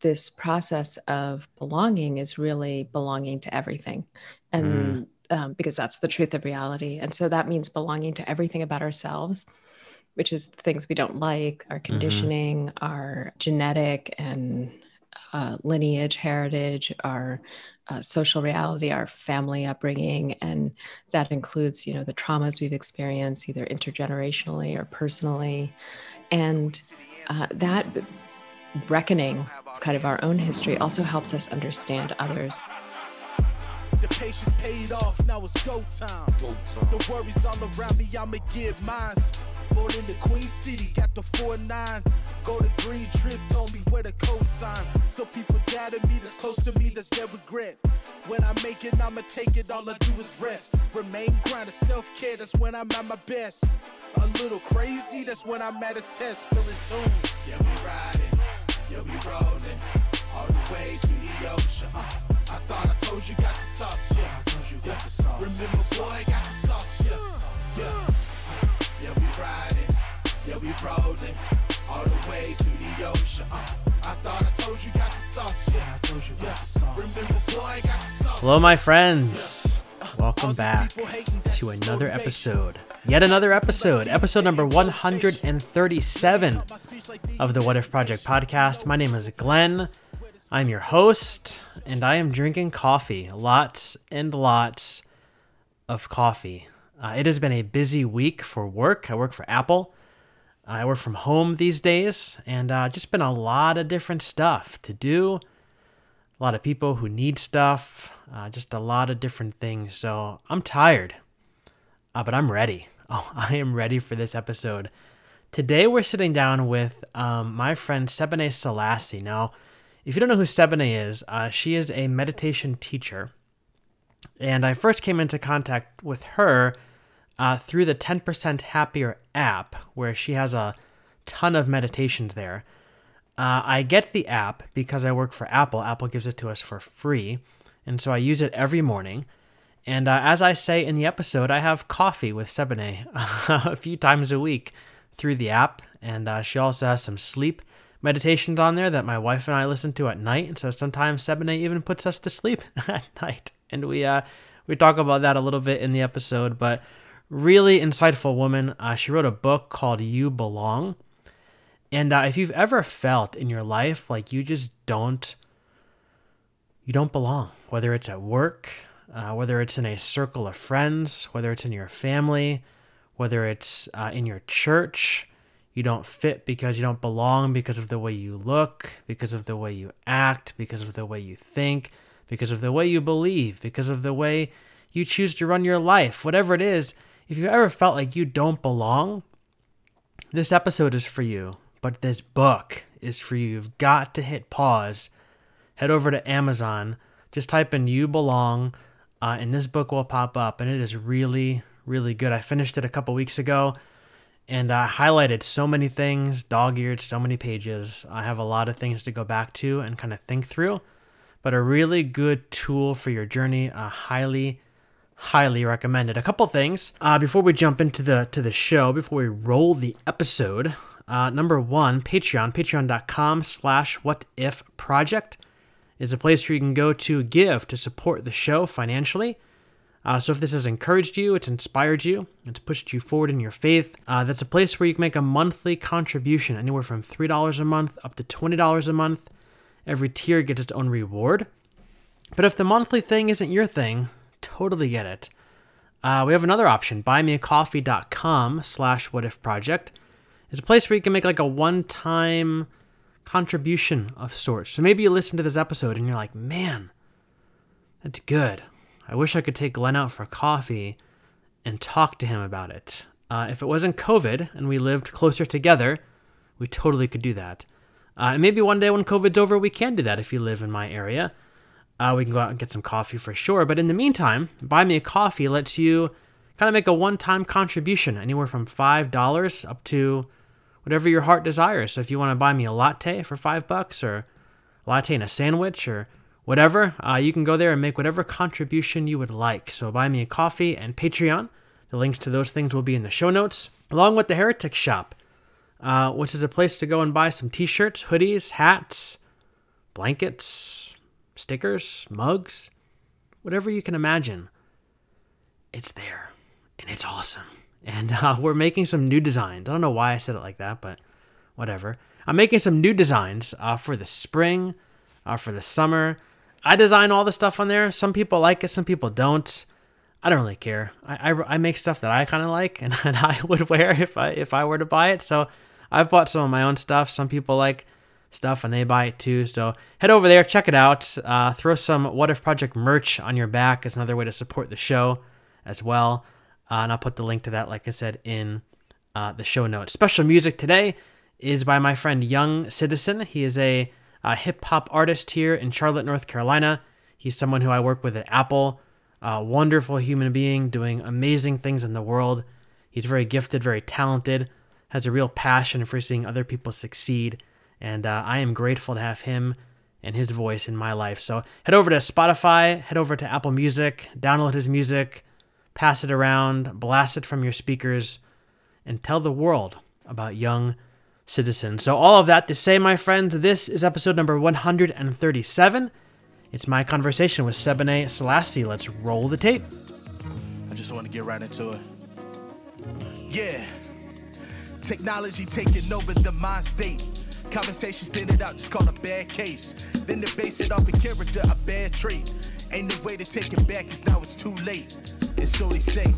this process of belonging is really belonging to everything. And mm. um, because that's the truth of reality. And so that means belonging to everything about ourselves, which is the things we don't like, our mm-hmm. conditioning, mm-hmm. our genetic and uh, lineage, heritage, our uh, social reality, our family upbringing, and that includes, you know, the traumas we've experienced either intergenerationally or personally, and uh, that reckoning kind of our own history also helps us understand others. The patience paid off, now it's go time. Go time. The worries all around me, I'ma get mines. Born in the Queen City, got the 4-9. Go to Green Trip, told me where the cosign. So people doubted me, that's close to me, that's their regret. When I make it, I'ma take it, all I do is rest. Remain grounded, self-care, that's when I'm at my best. A little crazy, that's when I'm at a test, feeling tuned. Yeah, we riding, yeah, we rolling. All the way to the ocean, uh. I thought I told you got the sauce, yeah. I told you got the sauce. Remember, boy, got the sauce, yeah. Yeah. Yeah, we riding. Yeah, we rolling. All the way to the ocean. Uh, I thought I told you got the sauce, yeah. Hello, my friends. Welcome back to another episode. Yet another episode, episode number 137 of the What If Project podcast. My name is Glenn. I'm your host, and I am drinking coffee. Lots and lots of coffee. Uh, it has been a busy week for work. I work for Apple. I work from home these days, and uh, just been a lot of different stuff to do. A lot of people who need stuff, uh, just a lot of different things. So I'm tired, uh, but I'm ready. Oh, I am ready for this episode. Today we're sitting down with um, my friend Sebene Selassie. Now, if you don't know who Sebene is, uh, she is a meditation teacher. And I first came into contact with her uh, through the 10% Happier app, where she has a ton of meditations there. Uh, I get the app because I work for Apple. Apple gives it to us for free. And so I use it every morning. And uh, as I say in the episode, I have coffee with Sebene a few times a week through the app. And uh, she also has some sleep meditations on there that my wife and I listen to at night. And so sometimes Sebene even puts us to sleep at night. And we uh we talk about that a little bit in the episode, but really insightful woman. Uh, she wrote a book called You Belong. And uh, if you've ever felt in your life like you just don't you don't belong, whether it's at work, uh, whether it's in a circle of friends, whether it's in your family, whether it's uh, in your church, you don't fit because you don't belong because of the way you look, because of the way you act, because of the way you think, because of the way you believe, because of the way you choose to run your life, whatever it is. If you've ever felt like you don't belong, this episode is for you, but this book is for you. You've got to hit pause, head over to Amazon, just type in You Belong, uh, and this book will pop up, and it is really, really good. I finished it a couple weeks ago and I highlighted so many things, dog eared so many pages. I have a lot of things to go back to and kind of think through, but a really good tool for your journey. I highly, highly recommend it. A couple things uh, before we jump into the to the show, before we roll the episode. Uh, number one, Patreon, patreon.com slash what if project is a place where you can go to give to support the show financially. Uh, so if this has encouraged you, it's inspired you, it's pushed you forward in your faith, uh, that's a place where you can make a monthly contribution, anywhere from $3 a month up to $20 a month. Every tier gets its own reward. But if the monthly thing isn't your thing, totally get it. Uh, we have another option, buymeacoffee.com slash whatifproject. It's a place where you can make like a one-time contribution of sorts. So maybe you listen to this episode and you're like, man, that's good. I wish I could take Glenn out for coffee and talk to him about it. Uh, if it wasn't COVID and we lived closer together, we totally could do that. Uh, and maybe one day when COVID's over, we can do that if you live in my area. Uh, we can go out and get some coffee for sure. But in the meantime, Buy Me a Coffee lets you kind of make a one time contribution, anywhere from $5 up to whatever your heart desires. So if you want to buy me a latte for five bucks or a latte and a sandwich or whatever, uh, you can go there and make whatever contribution you would like. So buy me a coffee and Patreon. The links to those things will be in the show notes, along with the Heretic Shop, uh, which is a place to go and buy some t shirts, hoodies, hats, blankets, stickers, mugs, whatever you can imagine. It's there and it's awesome. And uh, we're making some new designs. I don't know why I said it like that, but whatever. I'm making some new designs uh, for the spring, uh, for the summer. I design all the stuff on there. Some people like it, some people don't. I don't really care. I, I, I make stuff that I kind of like and, and I would wear if I if I were to buy it. So I've bought some of my own stuff. Some people like stuff and they buy it too. So head over there, check it out. Uh, throw some What If Project merch on your back is another way to support the show as well. Uh, and I'll put the link to that, like I said, in uh, the show notes. Special music today is by my friend Young Citizen. He is a, a hip hop artist here in Charlotte, North Carolina. He's someone who I work with at Apple a wonderful human being doing amazing things in the world. He's very gifted, very talented, has a real passion for seeing other people succeed. And uh, I am grateful to have him and his voice in my life. So head over to Spotify, head over to Apple Music, download his music, pass it around, blast it from your speakers, and tell the world about young citizens. So, all of that to say, my friends, this is episode number 137. It's my conversation with Sebene Selassie. Let's roll the tape. I just want to get right into it. Yeah. Technology taking over the mind state. Conversation standing out, just called a bad case. Then they base it off a character, a bad trait. Ain't no way to take it back, cause now it's too late. It's so they say,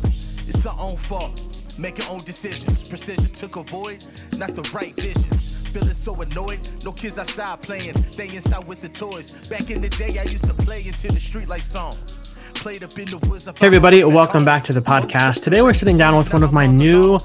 it's our own fault. Your own decisions. Precisions took a void, not the right visions. Feeling so annoyed. No kids outside playing. They inside with the toys. Back in the day, I used to play into the street like song. Played up in the woods. Hey, everybody. Welcome back to the podcast. Today, we're sitting down with one of my new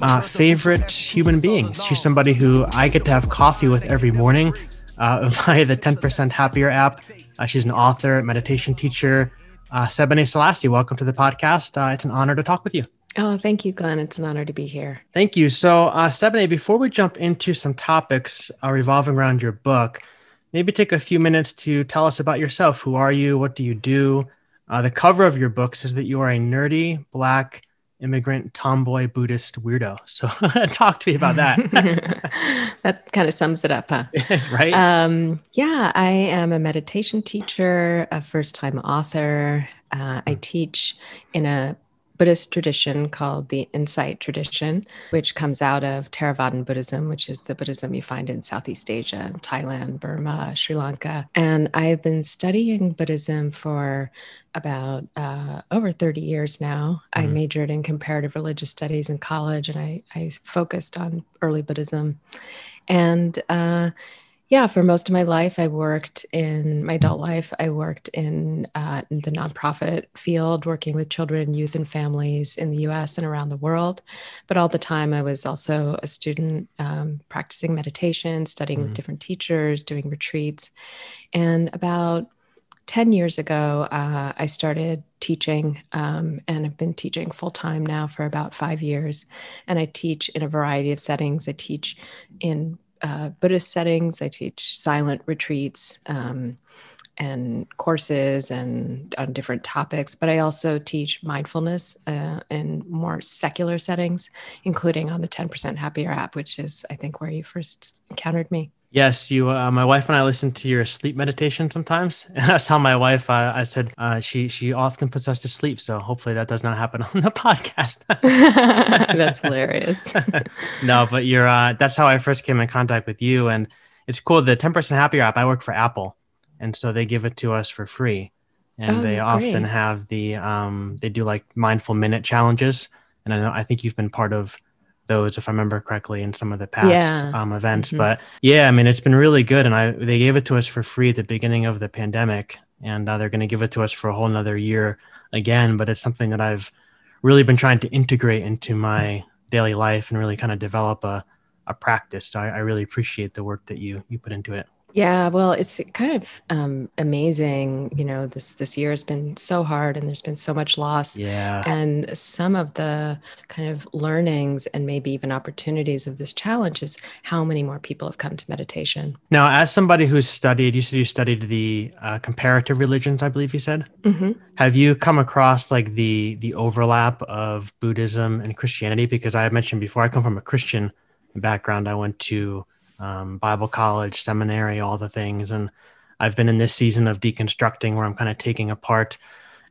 uh, favorite human beings. She's somebody who I get to have coffee with every morning uh, via the 10% Happier app. Uh, she's an author, meditation teacher. Uh, Sebene Selassie, welcome to the podcast. Uh, it's an honor to talk with you. Oh, thank you, Glenn. It's an honor to be here. Thank you. So, uh, Sebene, before we jump into some topics uh, revolving around your book, maybe take a few minutes to tell us about yourself. Who are you? What do you do? Uh, the cover of your book says that you are a nerdy black immigrant tomboy Buddhist weirdo. So, talk to me about that. that kind of sums it up, huh? right. Um, yeah, I am a meditation teacher, a first time author. Uh, I teach in a Buddhist tradition called the Insight tradition, which comes out of Theravadan Buddhism, which is the Buddhism you find in Southeast Asia, Thailand, Burma, Sri Lanka. And I've been studying Buddhism for about uh, over 30 years now. Mm-hmm. I majored in comparative religious studies in college and I, I focused on early Buddhism. And uh, yeah, for most of my life, I worked in my adult life. I worked in, uh, in the nonprofit field, working with children, youth, and families in the US and around the world. But all the time, I was also a student um, practicing meditation, studying mm-hmm. with different teachers, doing retreats. And about 10 years ago, uh, I started teaching um, and have been teaching full time now for about five years. And I teach in a variety of settings. I teach in uh, Buddhist settings. I teach silent retreats um, and courses and on different topics, but I also teach mindfulness uh, in more secular settings, including on the 10% Happier app, which is, I think, where you first encountered me. Yes, you. Uh, my wife and I listen to your sleep meditation sometimes. And I was telling my wife, uh, I said uh, she she often puts us to sleep. So hopefully that does not happen on the podcast. that's hilarious. no, but you're. Uh, that's how I first came in contact with you, and it's cool. The ten percent happier app. I work for Apple, and so they give it to us for free, and oh, they great. often have the um they do like mindful minute challenges, and I know I think you've been part of those if I remember correctly in some of the past yeah. um, events. Mm-hmm. But yeah, I mean it's been really good, and I they gave it to us for free at the beginning of the pandemic, and uh, they're going to give it to us for a whole another year again. But it's something that I've really been trying to integrate into my daily life and really kind of develop a a practice. So I, I really appreciate the work that you you put into it. Yeah, well, it's kind of um, amazing. You know, this this year has been so hard, and there's been so much loss. Yeah, and some of the kind of learnings and maybe even opportunities of this challenge is how many more people have come to meditation. Now, as somebody who's studied, you said you studied the uh, comparative religions, I believe you said. Mm-hmm. Have you come across like the the overlap of Buddhism and Christianity? Because I mentioned before, I come from a Christian background. I went to um, Bible college, seminary, all the things. And I've been in this season of deconstructing where I'm kind of taking apart,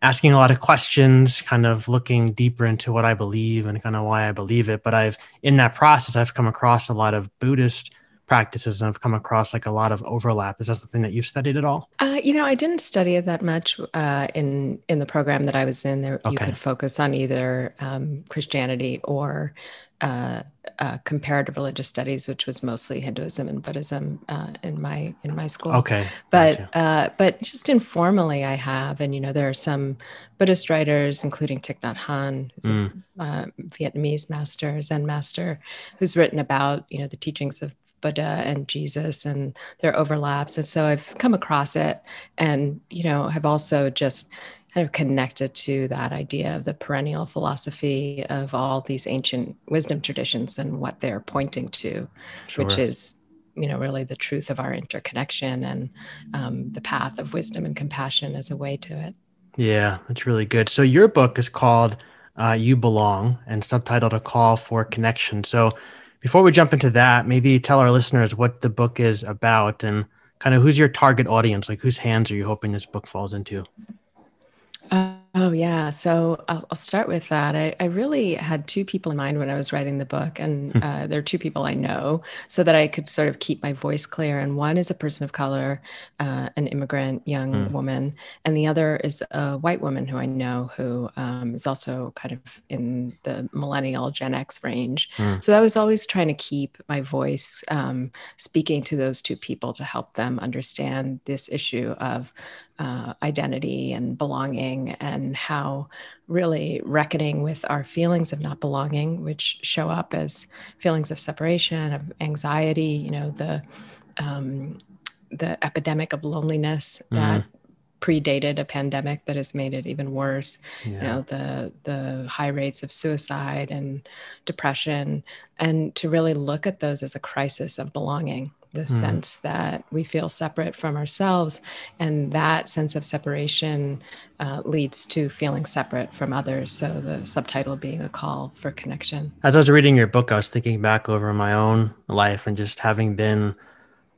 asking a lot of questions, kind of looking deeper into what I believe and kind of why I believe it. But I've, in that process, I've come across a lot of Buddhist practices and I've come across like a lot of overlap. Is that something that you've studied at all? Uh, you know, I didn't study it that much uh, in in the program that I was in. There, okay. you could focus on either um, Christianity or uh, uh, comparative religious studies, which was mostly Hinduism and Buddhism uh, in my in my school. Okay, but. Uh, but just informally, I have, and you know, there are some Buddhist writers, including Thich Nhat Hanh, who's mm. a uh, Vietnamese master, Zen master, who's written about you know the teachings of Buddha and Jesus and their overlaps. And so I've come across it and, you know, have also just kind of connected to that idea of the perennial philosophy of all these ancient wisdom traditions and what they're pointing to, sure. which is you know really the truth of our interconnection and um, the path of wisdom and compassion as a way to it yeah that's really good so your book is called uh, you belong and subtitled a call for connection so before we jump into that maybe tell our listeners what the book is about and kind of who's your target audience? Like whose hands are you hoping this book falls into uh, Oh, yeah. So I'll, I'll start with that. I, I, really had two people in mind when I was writing the book, and hmm. uh, they're two people I know so that I could sort of keep my voice clear. And one is a person of color, uh, an immigrant young mm. woman, and the other is a white woman who I know who um, is also kind of in the millennial Gen X range. Mm. So I was always trying to keep my voice um, speaking to those two people to help them understand this issue of uh, identity and belonging, and how really reckoning with our feelings of not belonging, which show up as feelings of separation, of anxiety, you know, the um, the epidemic of loneliness mm-hmm. that predated a pandemic that has made it even worse yeah. you know the the high rates of suicide and depression and to really look at those as a crisis of belonging the mm. sense that we feel separate from ourselves. And that sense of separation uh, leads to feeling separate from others. So the subtitle being a call for connection. As I was reading your book, I was thinking back over my own life and just having been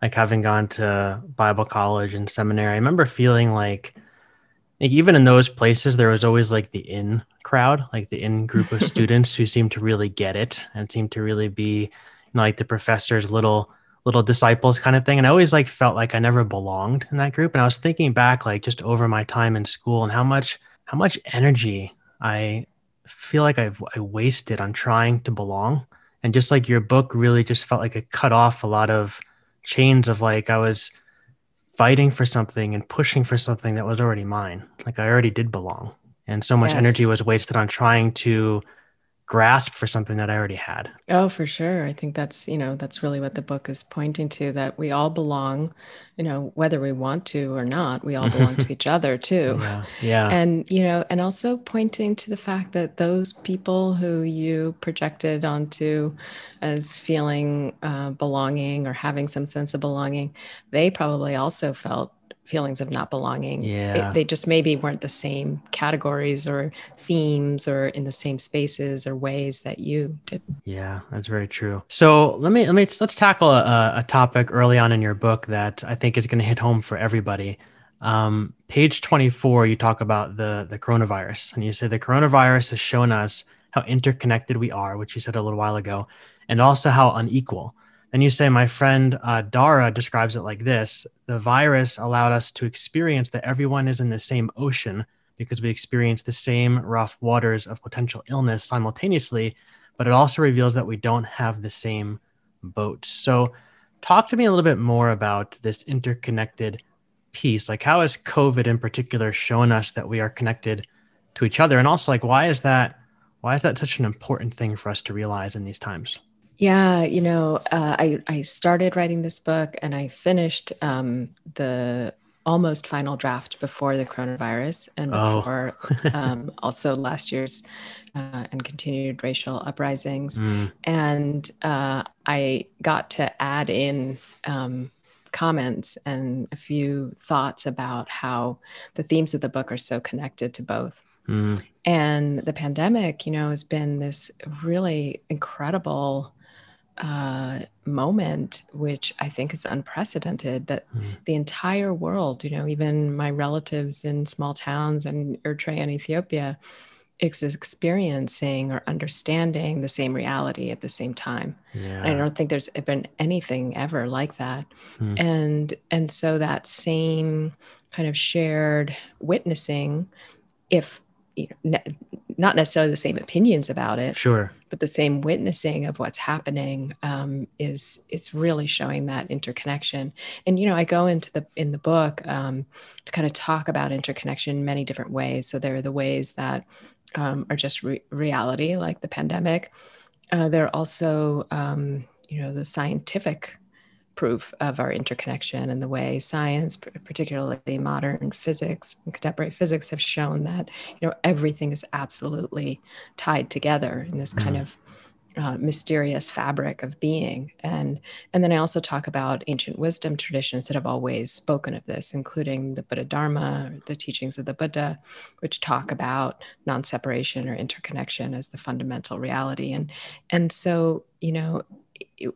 like having gone to Bible college and seminary. I remember feeling like, like even in those places, there was always like the in crowd, like the in group of students who seemed to really get it and seemed to really be you know, like the professor's little little disciples kind of thing. And I always like felt like I never belonged in that group. And I was thinking back like just over my time in school and how much how much energy I feel like I've I wasted on trying to belong. And just like your book really just felt like it cut off a lot of chains of like I was fighting for something and pushing for something that was already mine. Like I already did belong. And so much yes. energy was wasted on trying to grasp for something that I already had. Oh, for sure. I think that's, you know, that's really what the book is pointing to that we all belong, you know, whether we want to or not, we all belong to each other too. Yeah. yeah. And, you know, and also pointing to the fact that those people who you projected onto as feeling uh, belonging or having some sense of belonging, they probably also felt feelings of not belonging. Yeah. It, they just maybe weren't the same categories or themes or in the same spaces or ways that you did. Yeah, that's very true. So let me let me let's tackle a, a topic early on in your book that I think is going to hit home for everybody. Um, page 24, you talk about the the coronavirus, and you say the coronavirus has shown us how interconnected we are, which you said a little while ago, and also how unequal. And you say, my friend uh, Dara describes it like this The virus allowed us to experience that everyone is in the same ocean because we experience the same rough waters of potential illness simultaneously, but it also reveals that we don't have the same boat. So, talk to me a little bit more about this interconnected piece. Like, how has COVID in particular shown us that we are connected to each other? And also, like, why is that? Why is that such an important thing for us to realize in these times? Yeah, you know, uh, I I started writing this book and I finished um, the almost final draft before the coronavirus and oh. before oh. um, also last year's uh, and continued racial uprisings, mm. and uh, I got to add in. Um, comments and a few thoughts about how the themes of the book are so connected to both. Mm. And the pandemic, you know, has been this really incredible uh, moment, which I think is unprecedented, that mm. the entire world, you know, even my relatives in small towns in Eritrea and Ethiopia, is experiencing or understanding the same reality at the same time. Yeah. I don't think there's been anything ever like that. Mm. And and so that same kind of shared witnessing, if you know, not necessarily the same opinions about it, sure, but the same witnessing of what's happening um, is is really showing that interconnection. And you know, I go into the in the book um, to kind of talk about interconnection in many different ways. So there are the ways that um, are just re- reality, like the pandemic. Uh, there are also, um, you know, the scientific proof of our interconnection and the way science, particularly modern physics and contemporary physics, have shown that you know everything is absolutely tied together in this kind mm. of uh, mysterious fabric of being and and then i also talk about ancient wisdom traditions that have always spoken of this including the buddha dharma the teachings of the buddha which talk about non-separation or interconnection as the fundamental reality and and so you know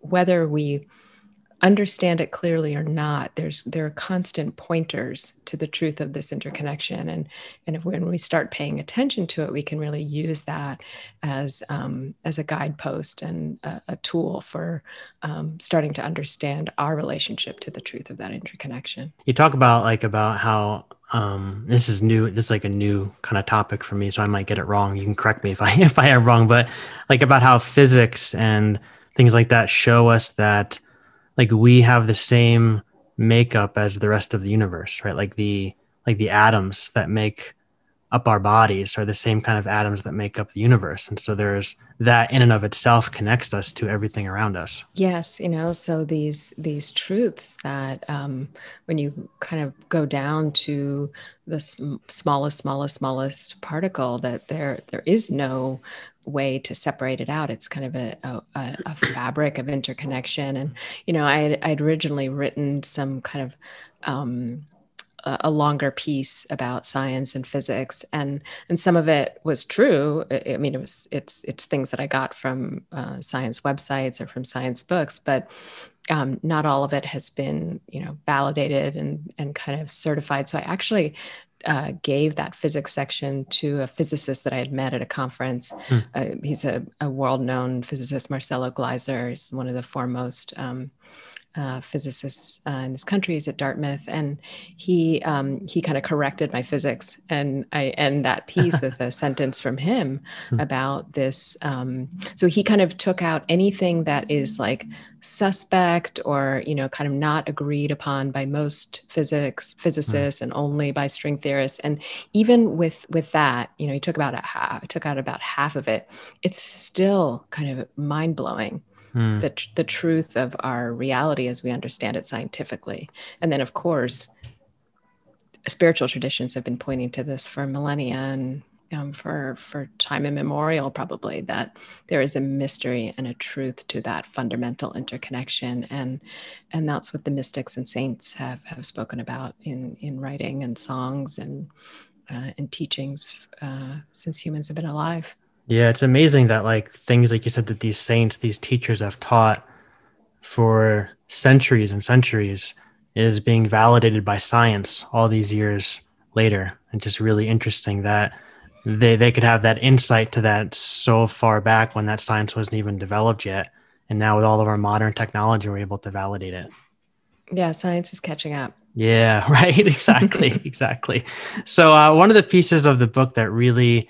whether we understand it clearly or not there's there are constant pointers to the truth of this interconnection. And and if, when we start paying attention to it we can really use that as um, as a guidepost and a, a tool for um, starting to understand our relationship to the truth of that interconnection. You talk about like about how um, this is new this is like a new kind of topic for me so i might get it wrong. You can correct me if i if i am wrong but like about how physics and things like that show us that like we have the same makeup as the rest of the universe, right? Like the like the atoms that make up our bodies are the same kind of atoms that make up the universe. And so there's that in and of itself connects us to everything around us. Yes, you know, so these these truths that um, when you kind of go down to the smallest, smallest, smallest particle, that there there is no way to separate it out. It's kind of a, a, a fabric of interconnection. And, you know, I had, I'd originally written some kind of um, a longer piece about science and physics and and some of it was true i mean it was it's it's things that i got from uh, science websites or from science books but um, not all of it has been you know validated and and kind of certified so i actually uh, gave that physics section to a physicist that I had met at a conference. Hmm. Uh, he's a, a world known physicist, Marcelo Gleiser. He's one of the foremost um, uh, physicists uh, in this country. He's at Dartmouth, and he um, he kind of corrected my physics, and I end that piece with a sentence from him hmm. about this. Um, so he kind of took out anything that is like suspect or you know kind of not agreed upon by most physics physicists mm. and only by string theorists and even with with that you know he took about a half took out about half of it it's still kind of mind-blowing mm. the, the truth of our reality as we understand it scientifically. And then, of course, spiritual traditions have been pointing to this for millennia and um, for for time immemorial, probably that there is a mystery and a truth to that fundamental interconnection, and and that's what the mystics and saints have have spoken about in in writing and songs and uh, and teachings uh, since humans have been alive. Yeah, it's amazing that like things like you said that these saints, these teachers have taught for centuries and centuries is being validated by science all these years later. And just really interesting that they they could have that insight to that so far back when that science wasn't even developed yet. And now with all of our modern technology, we're able to validate it. Yeah, science is catching up. Yeah, right. Exactly. exactly. So uh, one of the pieces of the book that really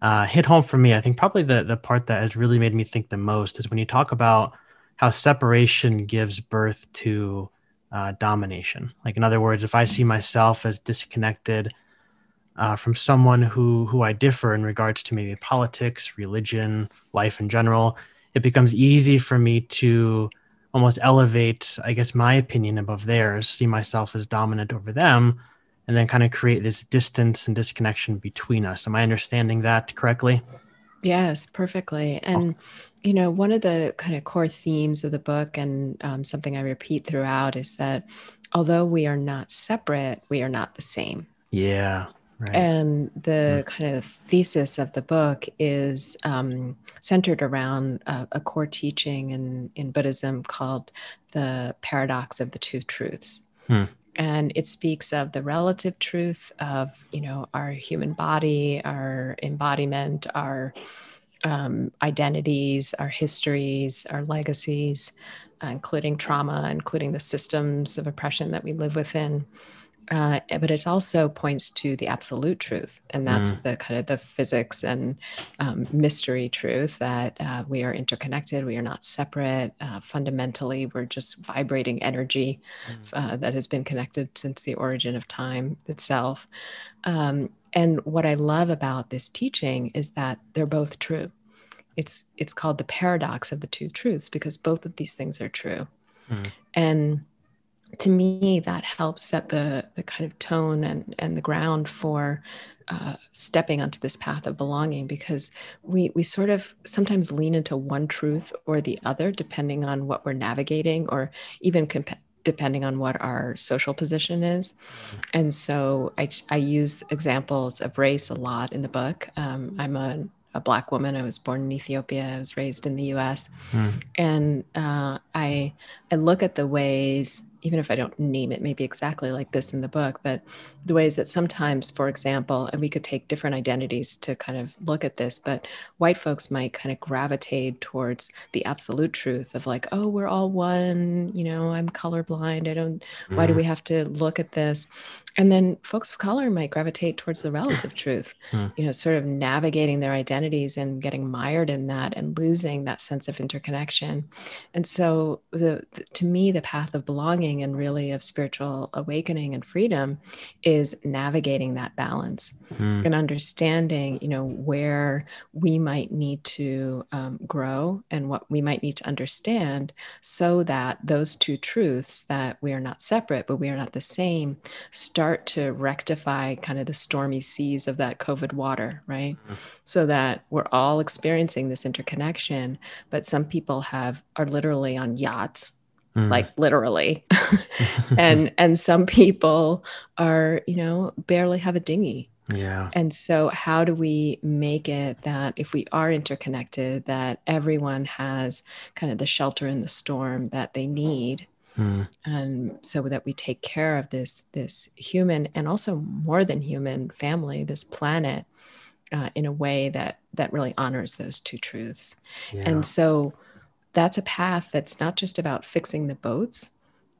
uh, hit home for me. I think probably the the part that has really made me think the most is when you talk about how separation gives birth to uh, domination. Like in other words, if I see myself as disconnected uh, from someone who who I differ in regards to maybe politics, religion, life in general, it becomes easy for me to almost elevate, I guess, my opinion above theirs, see myself as dominant over them, and then kind of create this distance and disconnection between us. Am I understanding that correctly? Yes, perfectly. And, oh. you know, one of the kind of core themes of the book, and um, something I repeat throughout, is that although we are not separate, we are not the same. Yeah. Right. And the mm. kind of thesis of the book is um, centered around a, a, core teaching in, in Buddhism called the paradox of the two truths. Mm. And it speaks of the relative truth of, you know, our human body, our embodiment, our um, identities, our histories, our legacies, uh, including trauma, including the systems of oppression that we live within. Uh, but it also points to the absolute truth, and that's mm. the kind of the physics and um, mystery truth that uh, we are interconnected, we are not separate. Uh, fundamentally, we're just vibrating energy mm. Uh, that has been connected since the origin of time itself. Um, and what I love about this teaching is that they're both true. It's it's called the paradox of the two truths because both of these things are true. Mm. And to me, that helps set the the kind of tone and and the ground for uh, stepping onto this path of belonging because we we sort of sometimes lean into one truth or the other depending on what we're navigating or even comp- depending on what our social position is. And so I, I use examples of race a lot in the book. Um, I'm a, a, Black woman. I was born in Ethiopia. I was raised in the US. Mm. And uh, I, I look at the ways even if I don't name it maybe exactly like this in the book, but the ways that sometimes, for example, and we could take different identities to kind of look at this, but white folks might kind of gravitate towards the absolute truth of like, oh, we're all one, you know, I'm colorblind. I don't, mm. why do we mm-hmm. have to look at this? And then folks of color might gravitate towards the relative truth, mm. you know, sort of navigating their identities and getting mired in that and losing that sense of interconnection. And so, the, the to me, the path of belonging and really of spiritual awakening and freedom is navigating that balance mm. and understanding, you know, where we might need to um, grow and what we might need to understand so that those two truths that we are not separate, but we are not the same, start to rectify kind of the stormy seas of that COVID water, right? Mm. So that we're all experiencing this interconnection, but some people have are literally on yachts mm. like literally and and some people are you know barely have a dinghy yeah and so how do we make it that if we are interconnected that everyone has kind of the shelter in the storm that they need mm. and so that we take care of this this human and also more than human family this planet uh, in a way that that really honors those two truths yeah. and so that's a path that's not just about fixing the boats.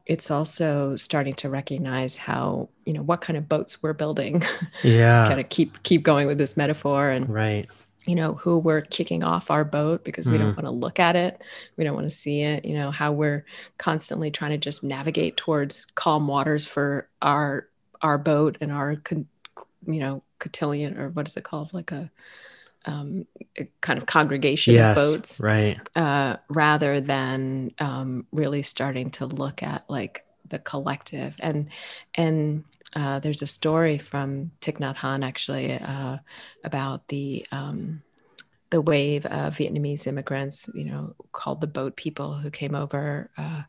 It's also starting to recognize how you know what kind of boats we're building yeah. kind of keep keep going with this metaphor and right. you know who we're kicking off our boat because we mm. don't want to look at it. We don't want to see it. You know how we're constantly trying to just navigate towards calm waters for our our boat and our you know cotillion or what is it called? Like a um, kind of congregation yes, of boats, right? Uh, rather than um, really starting to look at like the collective and and uh, there's a story from Thich Nhat Hanh actually uh, about the um, the wave of Vietnamese immigrants, you know, called the boat people who came over uh,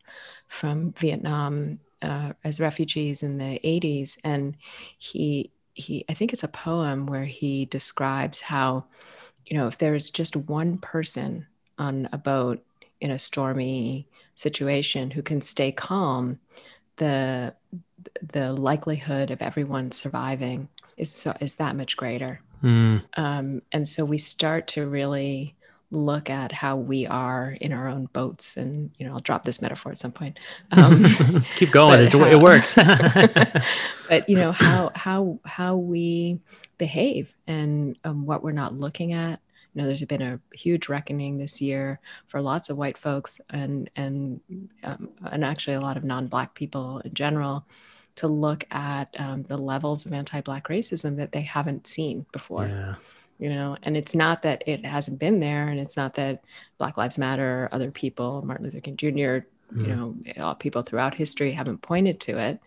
from Vietnam uh, as refugees in the 80s, and he he I think it's a poem where he describes how you know if there's just one person on a boat in a stormy situation who can stay calm the the likelihood of everyone surviving is so, is that much greater mm. um, and so we start to really look at how we are in our own boats and you know i'll drop this metaphor at some point um, keep going it, how, it works. But you know how how how we behave and um, what we're not looking at. You know there's been a huge reckoning this year for lots of white folks and and um, and actually a lot of non-black people in general to look at um, the levels of anti-black racism that they haven't seen before. Yeah you know and it's not that it hasn't been there and it's not that black lives matter other people martin luther king jr you know all people throughout history haven't pointed to it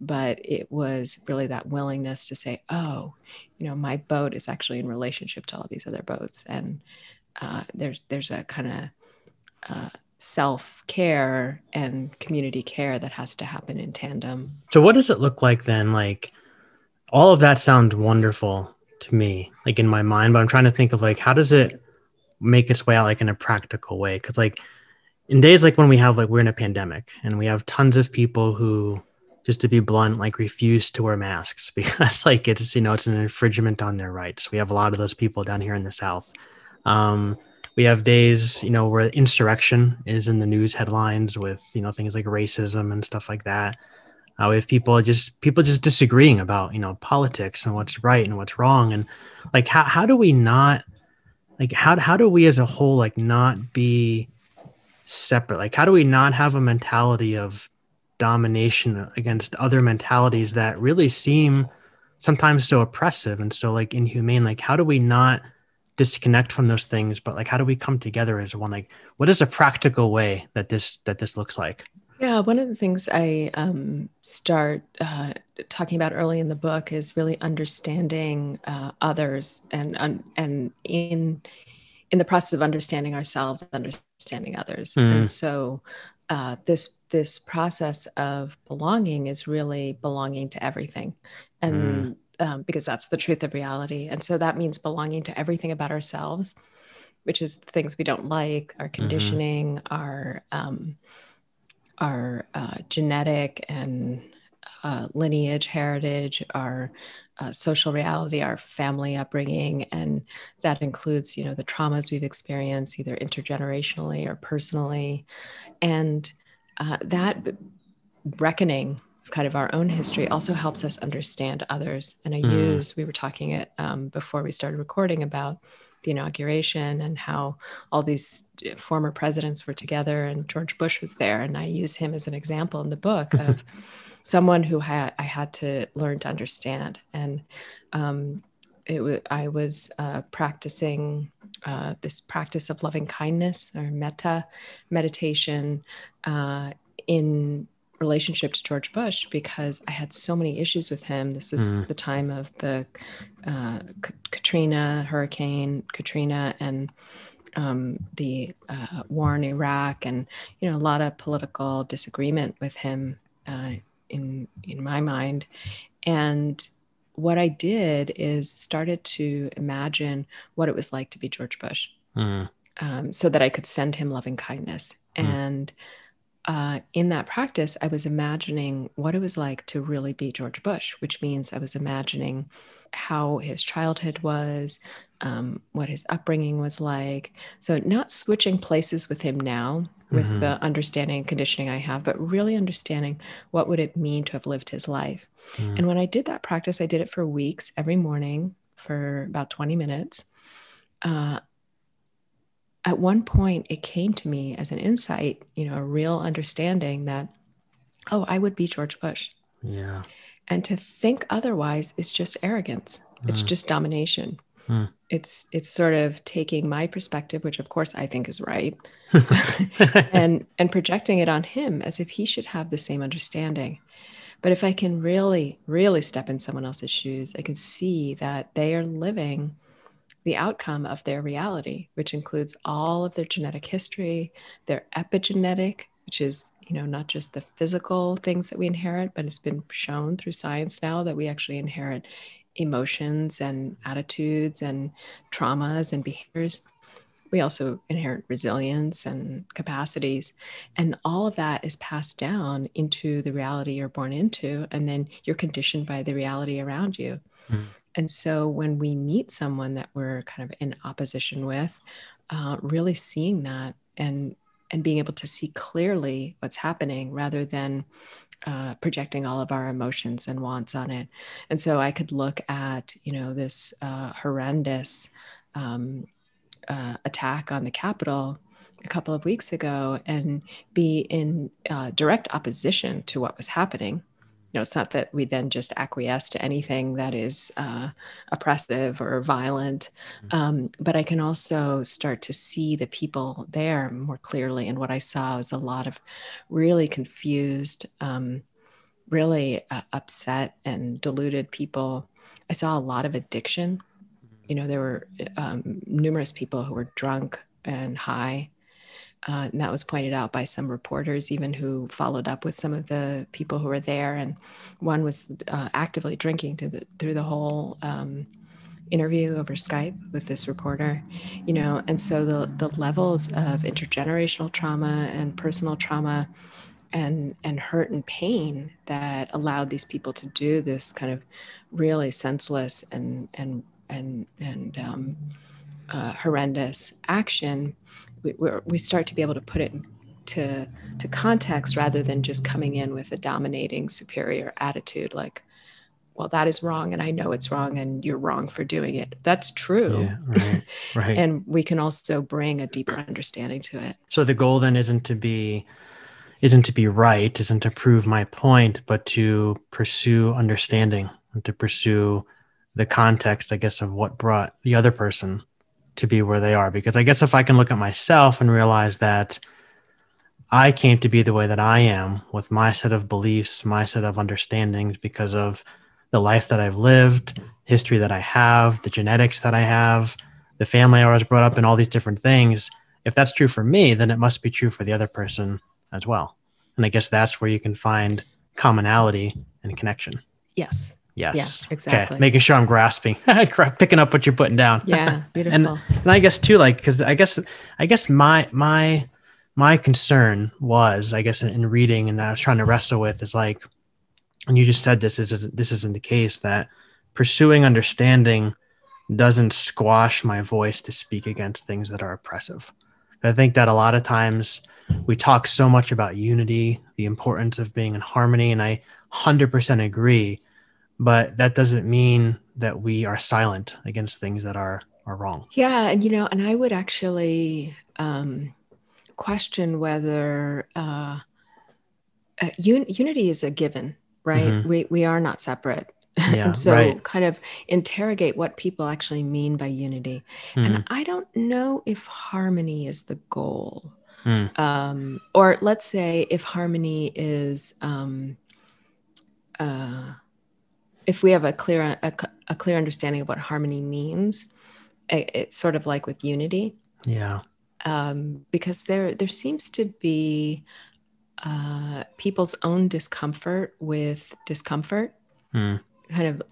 but it was really that willingness to say oh you know my boat is actually in relationship to all these other boats and uh, there's there's a kind of uh, self care and community care that has to happen in tandem. So what does it look like then? Like all of that sounds wonderful to me, like in my mind, but I'm trying to think of like how does it make its way out like in a practical way? Because like in days like when we have like we're in a pandemic and we have tons of people who just to be blunt like refuse to wear masks because like it's you know it's an infringement on their rights. We have a lot of those people down here in the south. Um, we have days you know where insurrection is in the news headlines with you know things like racism and stuff like that we have people just people just disagreeing about you know politics and what's right and what's wrong. And like how, how do we not like how, how do we as a whole like not be separate? Like how do we not have a mentality of domination against other mentalities that really seem sometimes so oppressive and so like inhumane? Like how do we not disconnect from those things but like how do we come together as one? Like what is a practical way that this that this looks like yeah one of the things i um, start uh, talking about early in the book is really understanding uh, others and um, and in in the process of understanding ourselves understanding others mm. and so uh, this this process of belonging is really belonging to everything and mm um, because that's the truth of reality. And so that means belonging to everything about ourselves, which is the things we don't like, our mm-hmm. conditioning, mm-hmm. our um, our uh, genetic and uh, lineage, heritage, our uh, social reality, our family upbringing, and that includes, you know, the traumas we've experienced either intergenerationally or personally, and uh, that reckoning kind of our own history also helps us understand others. And I mm. use, we were talking it um, before we started recording about the inauguration and how all these uh, former presidents were together and George Bush was there. And I use him as an example in the book of someone who had, I had to learn to understand. And um, it was, I was uh, practicing uh, this practice of loving kindness or metta meditation uh, in relationship to George Bush because I had so many issues with him. This was mm. the time of the uh, K- Katrina hurricane, Katrina, and um, the uh, war in Iraq, and you know a lot of political disagreement with him uh, in in my mind. And what I did is started to imagine what it was like to be George Bush, mm. um, so that I could send him loving kindness mm. and uh, in that practice, I was imagining what it was like to really be George Bush, which means I was imagining how his childhood was, um, what his upbringing was like. So, not switching places with him now with mm-hmm. the understanding and conditioning I have, but really understanding what would it mean to have lived his life. Mm. And when I did that practice, I did it for weeks every morning for about 20 minutes. Uh, at one point it came to me as an insight, you know, a real understanding that, oh, I would be George Bush. Yeah. And to think otherwise is just arrogance. Mm. It's just domination. Mm. It's it's sort of taking my perspective, which of course I think is right, and and projecting it on him as if he should have the same understanding. But if I can really, really step in someone else's shoes, I can see that they are living the outcome of their reality, which includes all of their genetic history, their epigenetic, which is you know not just the physical things that we inherit, but it's been shown through science now that we actually inherit emotions and attitudes and traumas and behaviors. We also inherit resilience and capacities. And all of that is passed down into the reality you're born into. And then you're conditioned by the reality around you. Mm. And so when we meet someone that we're kind of in opposition with, uh, really seeing that and and being able to see clearly what's happening rather than uh, projecting all of our emotions and wants on it. And so I could look at you know this uh, horrendous um, uh, attack on the Capitol a couple of weeks ago and be in uh, direct opposition to what was happening know, it's not that we then just acquiesce to anything that is uh, oppressive or violent, mm-hmm. um, but I can also start to see the people there more clearly. And what I saw was a lot of really confused, um, really uh, upset and deluded people. I saw a lot of addiction. Mm-hmm. You know, there were um, numerous people who were drunk and high Uh, and that was pointed out by some reporters, even who followed up with some of the people who were there. And one was uh, actively drinking the, through the whole um, interview over Skype with this reporter, you know. And so the the levels of intergenerational trauma and personal trauma and and hurt and pain that allowed these people to do this kind of really senseless and and and and um, uh, horrendous action, we, we start to be able to put it to to context rather than just coming in with a dominating superior attitude like well that is wrong and i know it's wrong and you're wrong for doing it. That's true. Yeah, right, right. and we can also bring a deeper understanding to it. So the goal then isn't to be isn't to be right isn't to prove my point but to pursue understanding and to pursue the context i guess of what brought the other person to be where they are. Because i guess if i can look at myself and realize that i came to be the way that i am with my set of beliefs my set of understandings because of the life that i've lived history that i have the genetics that i have the family i was brought up in all these different things if that's true for me then it must be true for the other person as well. And i guess that's where you can find commonality and connection. Yes Yes. Yeah, exactly. Okay. Making sure I'm grasping, picking up what you're putting down. Yeah. Beautiful. and, and I guess too, like, cause I guess, I guess my, my, my concern was, I guess in, in reading and I was trying to wrestle with is like, and you just said this is, this isn't the case that pursuing understanding doesn't squash my voice to speak against things that are oppressive. I think that a lot of times we talk so much about unity, the importance of being in harmony, and I 100% agree but that doesn't mean that we are silent against things that are are wrong yeah and you know and i would actually um, question whether uh, uh, un- unity is a given right mm-hmm. we we are not separate yeah, and so right. kind of interrogate what people actually mean by unity mm. and i don't know if harmony is the goal mm. um, or let's say if harmony is um, uh, if we have a clear a, a clear understanding of what harmony means, it, it's sort of like with unity. Yeah. Um, because there there seems to be uh, people's own discomfort with discomfort, mm. kind of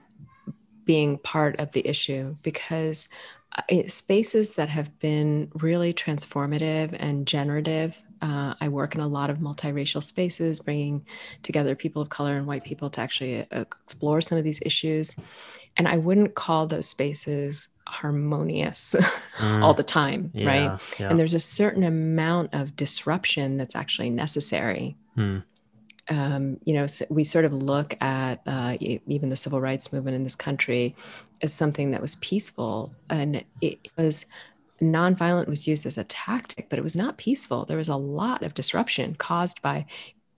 being part of the issue because uh, spaces that have been really transformative and generative uh, I work in a lot of multiracial spaces, bringing together people of color and white people to actually uh, explore some of these issues. And I wouldn't call those spaces harmonious mm. all the time, yeah, right? Yeah. And there's a certain amount of disruption that's actually necessary. Mm. Um, you know, so we sort of look at uh, even the civil rights movement in this country as something that was peaceful, and it was nonviolent was used as a tactic, but it was not peaceful. There was a lot of disruption caused by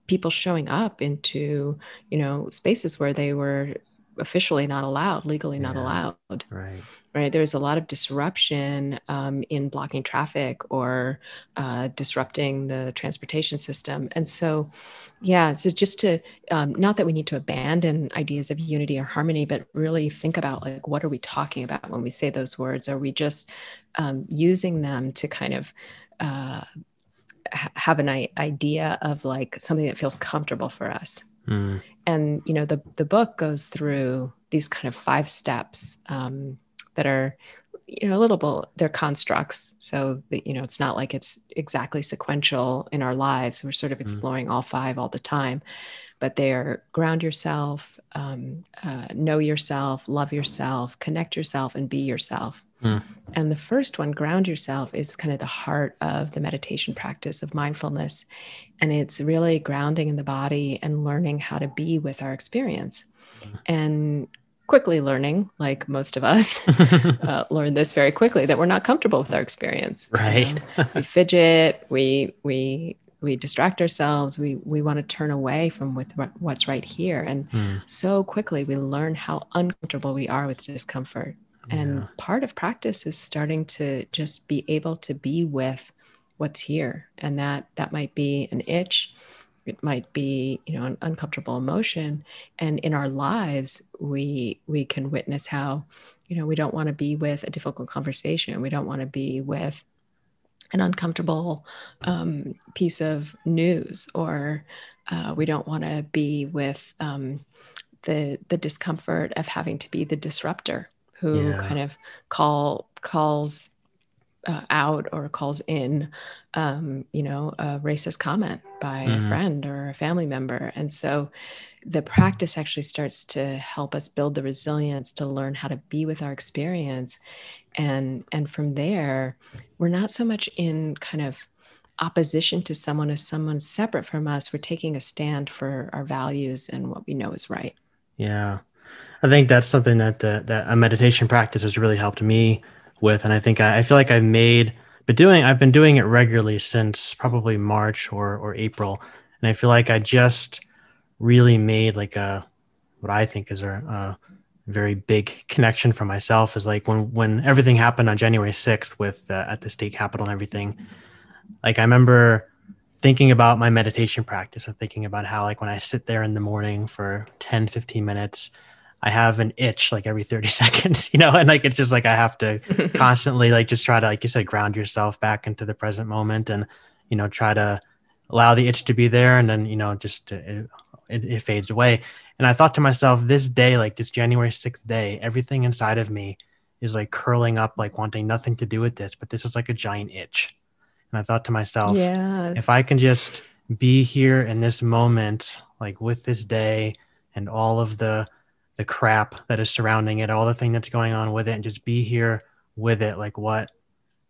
people showing up into, you know, spaces where they were officially not allowed, legally not allowed. Right. Right. There's a lot of disruption um, in blocking traffic or uh, disrupting the transportation system. And so, yeah, so just to, um, not that we need to abandon ideas of unity or harmony, but really think about like, what are we talking about when we say those words? Are we just um, using them to kind of, uh, have an idea of like something that feels comfortable for us mm. and you know the the book goes through these kind of five steps um, that are you know a little bit they're constructs so that you know it's not like it's exactly sequential in our lives we're sort of mm. exploring mm. all five all the time but they're ground yourself um, uh, know yourself love yourself connect yourself and be yourself mm. and the first one ground yourself is kind of the heart of the meditation practice of mindfulness and it's really grounding in the body and learning how to be with our experience mm. and quickly learning, like most of us, uh, learn this very quickly that we're not comfortable with our experience. Right. we fidget. We we we distract ourselves. We we want to turn away from with what's right here, and mm. so quickly we learn how uncomfortable we are with discomfort. And yeah. part of practice is starting to just be able to be with what's here, and that that might be an itch. It might be you know an uncomfortable emotion. And in our lives we we can witness how you know we don't want to be with a difficult conversation. We don't want to be with an uncomfortable um, piece of news, or uh, we don't want to be with um, the the discomfort of having to be the disruptor who yeah. kind of call calls uh, out or calls in, um, you know, a racist comment by mm-hmm. a friend or a family member. And so the practice actually starts to help us build the resilience to learn how to be with our experience. And, and from there, we're not so much in kind of opposition to someone as someone separate from us. We're taking a stand for our values and what we know is right. Yeah. I think that's something that the, that a meditation practice has really helped me with, and I think I, I feel like I've made, but doing I've been doing it regularly since probably March or or April, and I feel like I just really made like a what I think is a, a very big connection for myself is like when when everything happened on January 6th with uh, at the state capitol and everything like I remember thinking about my meditation practice and thinking about how like when I sit there in the morning for 10 15 minutes I have an itch like every 30 seconds, you know, and like it's just like I have to constantly like just try to like you said ground yourself back into the present moment and you know try to allow the itch to be there and then you know just uh, it, it, it fades away. And I thought to myself this day like this January 6th day, everything inside of me is like curling up like wanting nothing to do with this, but this is like a giant itch. And I thought to myself, yeah. if I can just be here in this moment like with this day and all of the the crap that is surrounding it, all the thing that's going on with it, and just be here with it. Like what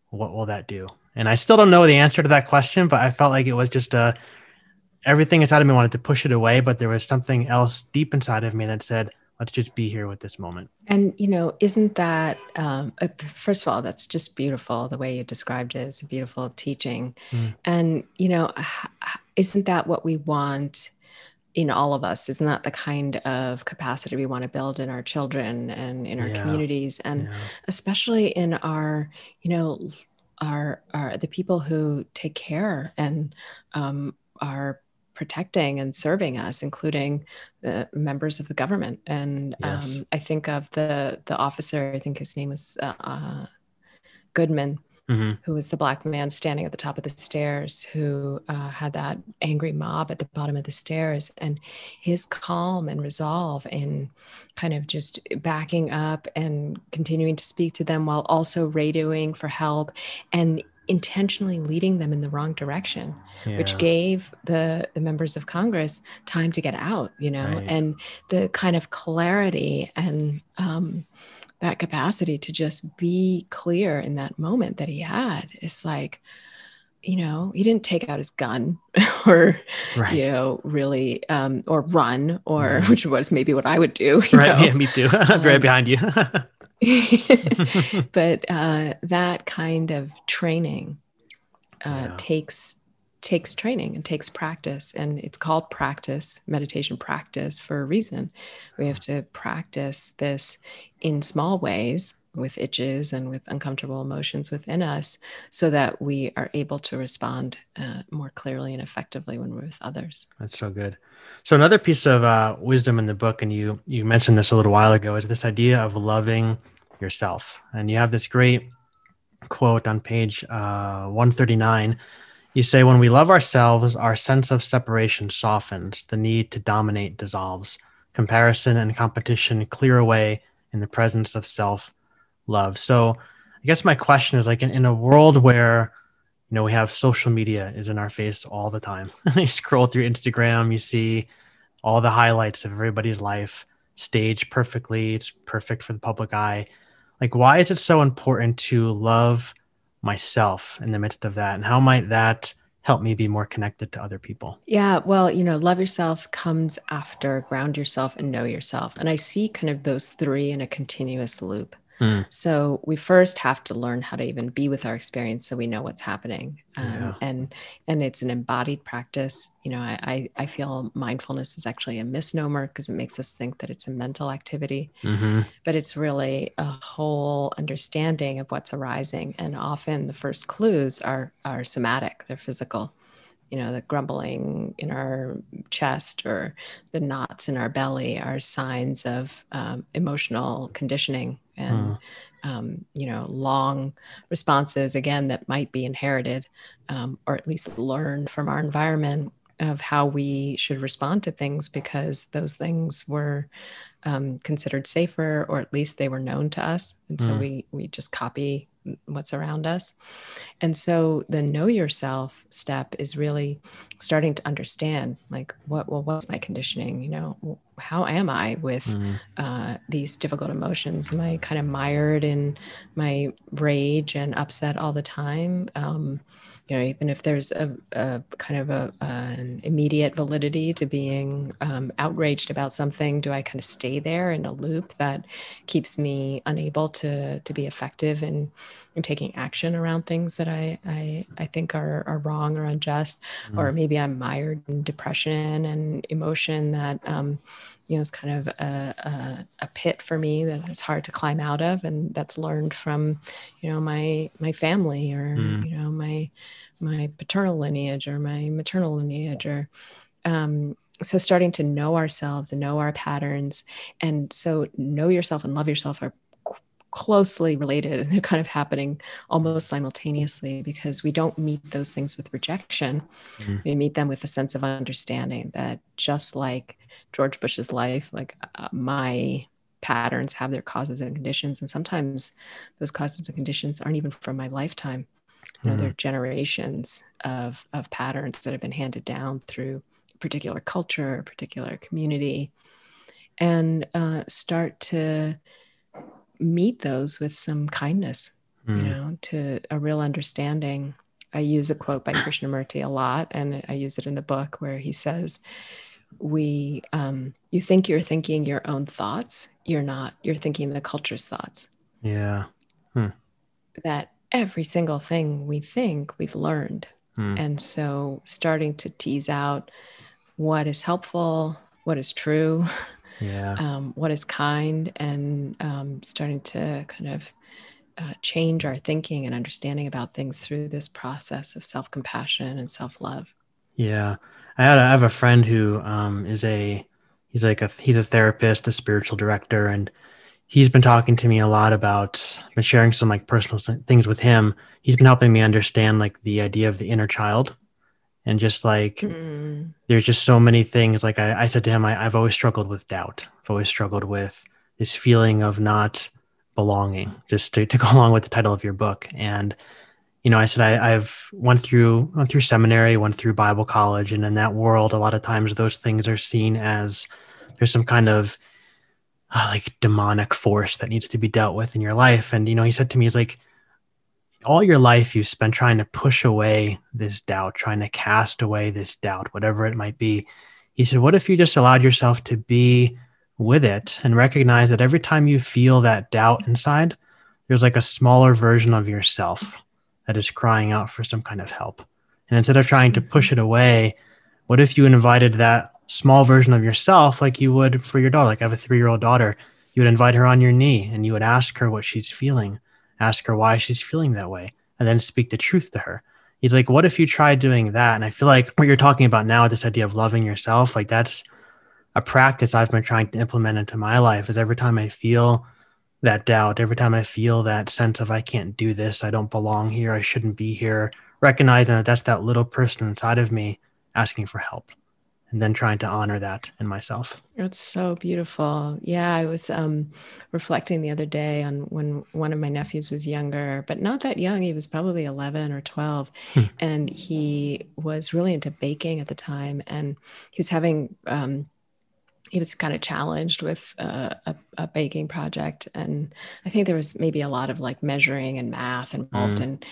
what will that do? And I still don't know the answer to that question, but I felt like it was just a everything inside of me wanted to push it away, but there was something else deep inside of me that said, let's just be here with this moment. And, you know, isn't that, um, uh, first of all, that's just beautiful. The way you described it is a beautiful teaching. Mm. And, you know, isn't that what we want in all of us isn't that the kind of capacity we want to build in our children and in our yeah. communities and yeah. especially in our you know our, our the people who take care and um, are protecting and serving us including the members of the government and yes. um, i think of the the officer i think his name was uh, uh goodman mm-hmm. who was the black man standing at the top of the stairs who uh, had that angry mob at the bottom of the stairs and his calm and resolve in kind of just backing up and continuing to speak to them while also radioing for help and intentionally leading them in the wrong direction yeah. which gave the the members of congress time to get out you know right. and the kind of clarity and um, that capacity to just be clear in that moment that he had is like you know he didn't take out his gun or right. you know really um or run or which was maybe what i would do right know? yeah me too um, right behind you but uh that kind of training uh yeah. takes takes training and takes practice and it's called practice meditation practice for a reason. We have to practice this in small ways with itches and with uncomfortable emotions within us so that we are able to respond uh, more clearly and effectively when we're with others. That's so good. So another piece of uh, wisdom in the book and you you mentioned this a little while ago is this idea of loving yourself. And you have this great quote on page uh, 139 you say, when we love ourselves, our sense of separation softens, the need to dominate dissolves, comparison and competition clear away in the presence of self love. So, I guess my question is like in, in a world where you know we have social media is in our face all the time. You scroll through instagram you see all the highlights of everybody's life staged perfectly. It's perfect for the public eye. Like why is it so important to love myself in the midst of that and how might that help me be more connected to other people? Yeah well you know love yourself comes after ground yourself and know yourself and i see kind of those three in a continuous loop Mm. So we first have to learn how to even be with our experience so we know what's happening. Um, yeah. And and it's an embodied practice. You know, I, I, I feel mindfulness is actually a misnomer because it makes us think that it's a mental activity, mm-hmm. but it's really a whole understanding of what's arising. And often the first clues are are somatic, they're physical you know, the grumbling in our chest or the knots in our belly are signs of um, emotional conditioning and mm. um, you know, long responses again that might be inherited um, or at least learned from our environment of how we should respond to things because those things were um, considered safer or at least they were known to us and so mm. we we just copy what's around us. And so the know yourself step is really starting to understand like what well what's my conditioning, you know, how am I with mm-hmm. uh, these difficult emotions? Am I kind of mired in my rage and upset all the time? Um, you know, even if there's a, a kind of a, an immediate validity to being um, outraged about something, do I kind of stay there in a loop that keeps me unable to to be effective in, in taking action around things that I I, I think are, are wrong or unjust, mm. or maybe I'm mired in depression and emotion that um, you know, it's kind of a, a, a, pit for me that it's hard to climb out of. And that's learned from, you know, my, my family or, mm. you know, my, my paternal lineage or my maternal lineage or, um, so starting to know ourselves and know our patterns. And so know yourself and love yourself are closely related and they're kind of happening almost simultaneously because we don't meet those things with rejection mm. we meet them with a sense of understanding that just like george bush's life like uh, my patterns have their causes and conditions and sometimes those causes and conditions aren't even from my lifetime you know mm. they're generations of of patterns that have been handed down through a particular culture a particular community and uh, start to meet those with some kindness, mm. you know, to a real understanding. I use a quote by Krishnamurti a lot, and I use it in the book where he says, "We, um, you think you're thinking your own thoughts. You're not. You're thinking the culture's thoughts." Yeah. Hmm. That every single thing we think we've learned, hmm. and so starting to tease out what is helpful, what is true, yeah. um, what is kind and um, starting to kind of uh, change our thinking and understanding about things through this process of self-compassion and self-love. Yeah. I had a, I have a friend who um, is a he's like a he's a therapist a spiritual director and he's been talking to me a lot about been sharing some like personal things with him. He's been helping me understand like the idea of the inner child and just like mm. there's just so many things like i, I said to him I, i've always struggled with doubt. I've always struggled with this feeling of not belonging just to, to go along with the title of your book. And you know i said I, i've went through went through seminary went through bible college and in that world a lot of times those things are seen as there's some kind of uh, like demonic force that needs to be dealt with in your life. And you know he said to me he's like all your life you've spent trying to push away this doubt, trying to cast away this doubt, whatever it might be. He said, What if you just allowed yourself to be with it and recognize that every time you feel that doubt inside, there's like a smaller version of yourself that is crying out for some kind of help. And instead of trying to push it away, what if you invited that small version of yourself like you would for your daughter? Like I have a three year old daughter, you would invite her on your knee and you would ask her what she's feeling ask her why she's feeling that way, and then speak the truth to her. He's like, what if you tried doing that? And I feel like what you're talking about now, this idea of loving yourself, like that's a practice I've been trying to implement into my life is every time I feel that doubt, every time I feel that sense of I can't do this, I don't belong here, I shouldn't be here, recognizing that that's that little person inside of me asking for help and then trying to honor that in myself. That's so beautiful. Yeah, I was um, reflecting the other day on when one of my nephews was younger, but not that young. He was probably 11 or 12. Hmm. And he was really into baking at the time. And he was having um, he was kind of challenged with uh, a, a, baking project and i think there was maybe a lot of like measuring and math involved mm. and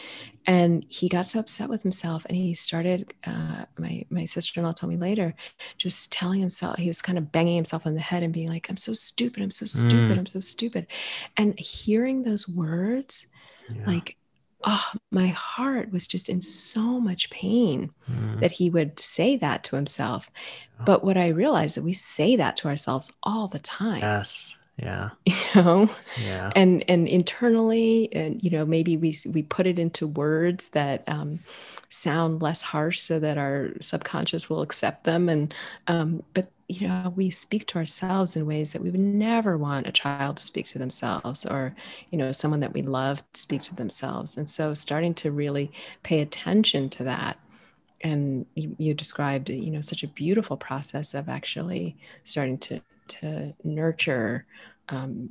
and he got so upset with himself and he started uh, my my sister-in-law told me later just telling himself he was kind of banging himself on the head and being like i'm so stupid i'm so stupid mm. i'm so stupid and hearing those words yeah. like oh, my heart was just in so much pain mm. that he would say that to himself. But what I realized that we say that to ourselves all the time. Yes. Yeah. You know? Yeah. And and internally, and you know, maybe we we put it into words that um, sound less harsh so that our subconscious will accept them. And um, but you know we speak to ourselves in ways that we would never want a child to speak to themselves or you know someone that we love to speak to themselves. And so starting to really pay attention to that. And you, you described you know such a beautiful process of actually starting to to nurture um,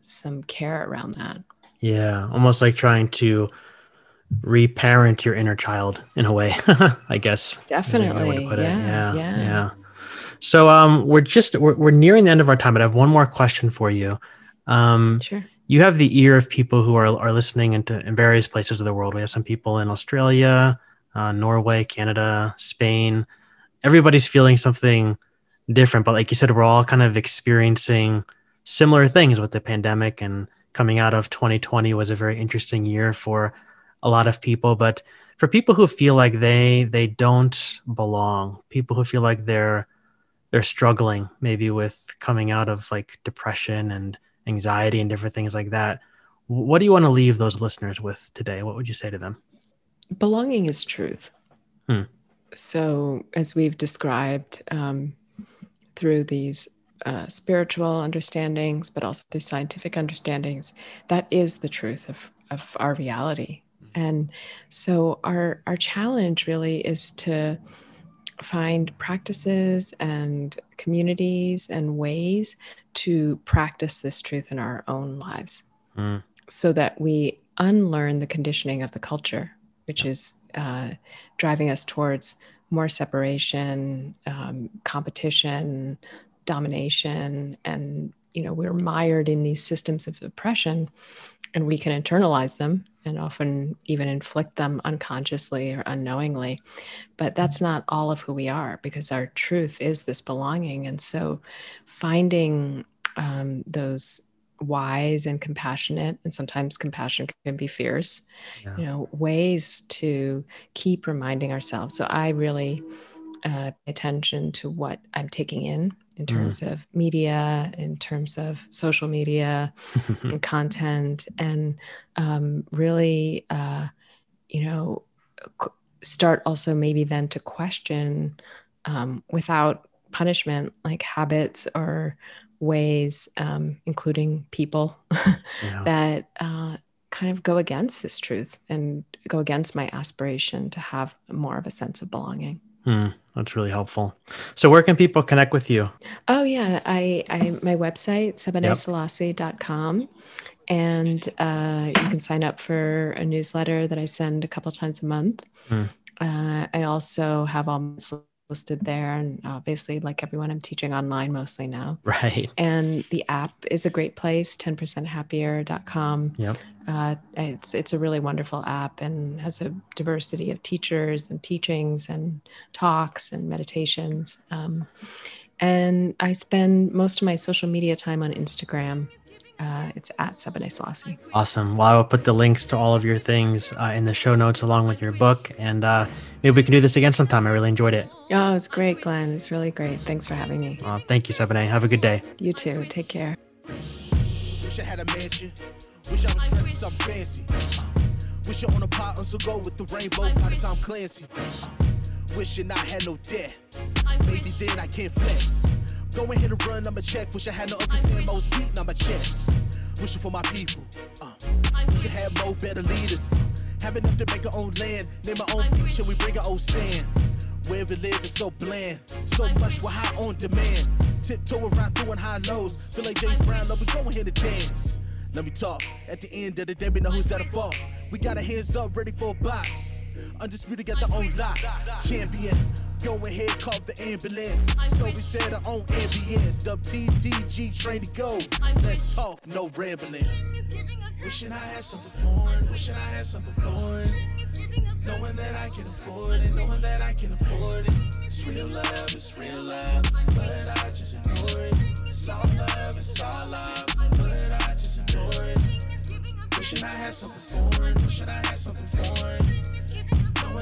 some care around that. Yeah almost like trying to reparent your inner child in a way i guess definitely. yeah, yeah, yeah. yeah so um we're just we're, we're nearing the end of our time but i have one more question for you. Um sure. you have the ear of people who are, are listening into in various places of the world. We have some people in australia uh, norway canada spain. Everybody's feeling something different but like you said we're all kind of experiencing similar things with the pandemic and coming out of 2020 was a very interesting year for a lot of people. But for people who feel like they they don't belong people who feel like they're they're struggling maybe with coming out of like depression and anxiety and different things like that. What do you want to leave those listeners with today? What would you say to them? Belonging is truth. Hmm. so as we've described um, through these uh, spiritual understandings but also through scientific understandings that is the truth of, of our reality. And so our our challenge really is to find practices and communities and ways to practice this truth in our own lives mm. so that we unlearn the conditioning of the culture which is uh, driving us towards more separation um, competition domination and you know we're mired in these systems of oppression and we can internalize them and often even inflict them unconsciously or unknowingly. But that's not all of who we are because our truth is this belonging. And so finding um, those wise and compassionate and sometimes compassion can be fierce yeah. you know ways to keep reminding ourselves. So i really uh, pay attention to what i'm taking in in mm. terms mm. of media, in terms of social media and content, and um, really, uh, you know, start also maybe then to question um, without punishment, like habits or ways, um, including people, yeah. that uh, kind of go against this truth and go against my aspiration to have more of a sense of belonging. Hmm, that's really helpful. So where can people connect with you? Oh yeah, I, I my website, sebeneselassie.com. And uh, you can sign up for a newsletter that I send a couple times a month. Hmm. Uh, I also have all my listed there. And obviously, like everyone, I'm teaching online mostly now. Right. And the app is a great place, 10percenthappier.com. Yep. Uh, it's, it's a really wonderful app and has a diversity of teachers and teachings and talks and meditations. Um, and I spend most of my social media time on Instagram uh, it's at Sebene Selassie. Awesome. Well, I will put the links to all of your things uh, in the show notes along with your book. And uh, maybe we can do this again sometime. I really enjoyed it. Oh, it was great, Glenn. It was really great. Thanks for having me. Uh, thank you, Sebene. Have a good day. You too. Take care. Wish I had a mansion. Wish I was dressed something fancy. Uh, wish I own a pot on so go with the rainbow by the Tom Clancy. Uh, wishing I had no debt. Maybe then I can't flex. Going here to run, I'ma check. Wish I had no Uncle Sam, I was beating on my chest. Wishing for my people. Uh, wish I had more better leaders. Have enough to make our own land. Name our own beach and we bring our own sand. Where we live is so bland. So much we're high on demand. Tiptoe around doing high lows. Feel like James Brown, love we going here to dance. Let me talk. At the end of the day, we know who's at a fault. We got our hands up, ready for a box. Undisputed got their own lock. Champion. Go ahead, call the ambulance. So we said our own ambience. Dub TTG, train to go. Let's talk, no rambling. Wishing I had something foreign. Wishing I had something foreign. Knowing that I can afford it. Knowing that I can afford it. It's real love, it's real love. But I just ignore it. It's all love, it's all love. But I just ignore it. Wishing I had something foreign. Wishing I had something foreign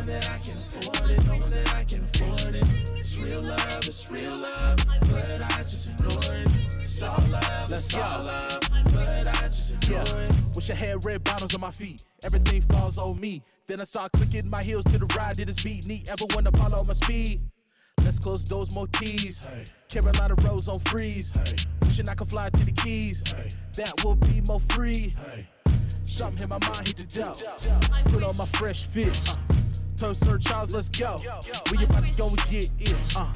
knowing that I can afford it, knowing that I can afford it. It's real love, it's real love, but I just ignore it. It's all love, Let's it's go. all love, but I just ignore yeah. it. Wish I had red bottoms on my feet, everything falls on me. Then I start clicking my heels to the ride, did this beat neat. Ever wanna follow my speed? Let's close those more keys. Hey. Carolina Rose on freeze. Hey. Wishing I could fly to the keys. Hey. That will be more free. Something in my mind hit the dough. Put on my fresh fit. Uh. Turn Sir Charles, let's go. We about to go and get it. Uh.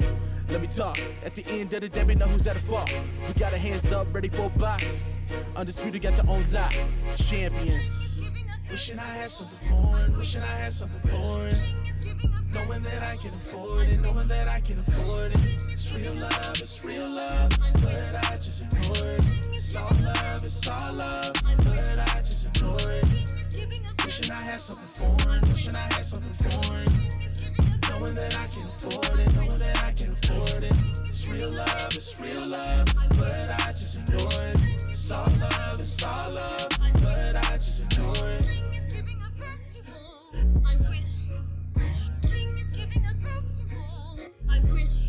Let me talk. At the end of the day, we know who's at the fault. We got our hands up, ready for a box. Undisputed got the own lot. Champions. Wishing I had something foreign. Wishing I had something foreign. Knowing that I can afford it, knowing that I can afford it. It's real love, it's real love, but I just ignore it. It's all love, it's all love, but I just ignore it wishing I had something foreign, wishing I had something foreign. Knowing that I can afford it, knowing that I can afford it. It's real love, it's real love, but I just ignore it. It's all love, it's all love, but I just ignore it. I wish. I wish.